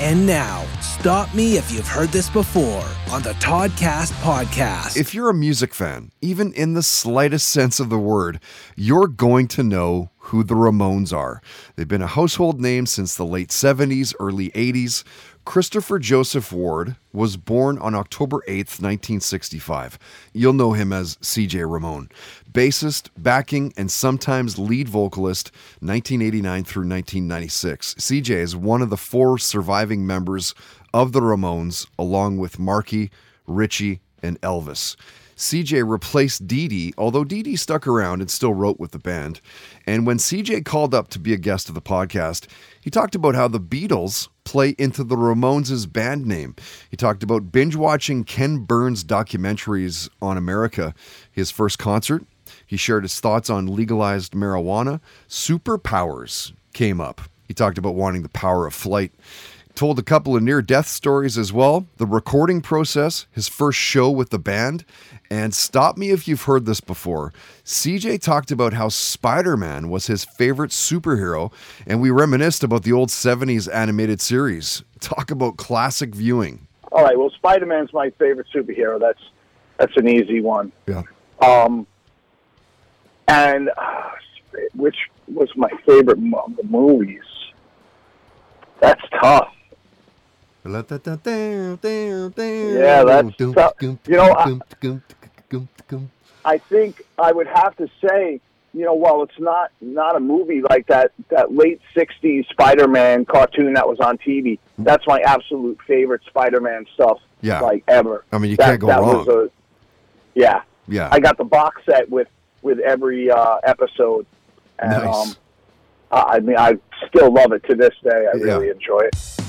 And now, stop me if you've heard this before on the Toddcast podcast. If you're a music fan, even in the slightest sense of the word, you're going to know who the Ramones are. They've been a household name since the late 70s, early 80s. Christopher Joseph Ward was born on October 8th, 1965. You'll know him as CJ Ramone. Bassist, backing, and sometimes lead vocalist, 1989 through 1996. CJ is one of the four surviving members of the Ramones, along with Marky, Richie, and Elvis. CJ replaced Dee Dee, although Dee Dee stuck around and still wrote with the band. And when CJ called up to be a guest of the podcast, he talked about how the Beatles play into the Ramones' band name. He talked about binge watching Ken Burns documentaries on America, his first concert. He shared his thoughts on legalized marijuana. Superpowers came up. He talked about wanting the power of flight told a couple of near death stories as well, the recording process, his first show with the band, and stop me if you've heard this before. CJ talked about how Spider Man was his favorite superhero, and we reminisced about the old 70s animated series. Talk about classic viewing. All right, well, Spider Man's my favorite superhero. That's that's an easy one. Yeah. Um, and uh, which was my favorite of the movies? That's tough. Yeah, that's tough. You know, I, I think I would have to say, you know, while it's not not a movie like that that late '60s Spider-Man cartoon that was on TV, that's my absolute favorite Spider-Man stuff, Yeah. like ever. I mean, you That- can't go that wrong. Was a, yeah, Yeah. I got the box set with with every uh, episode, and Nice. um, I I mean, I still love it to this day. I Yeah. really enjoy it.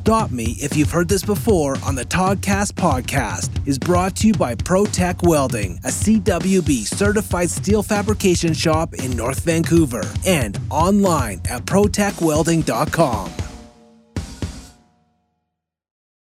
Stop Me If You've Heard This Before on the Toddcast podcast is brought to you by ProTech Welding, a CWB certified steel fabrication shop in North Vancouver, and online at protechwelding.com.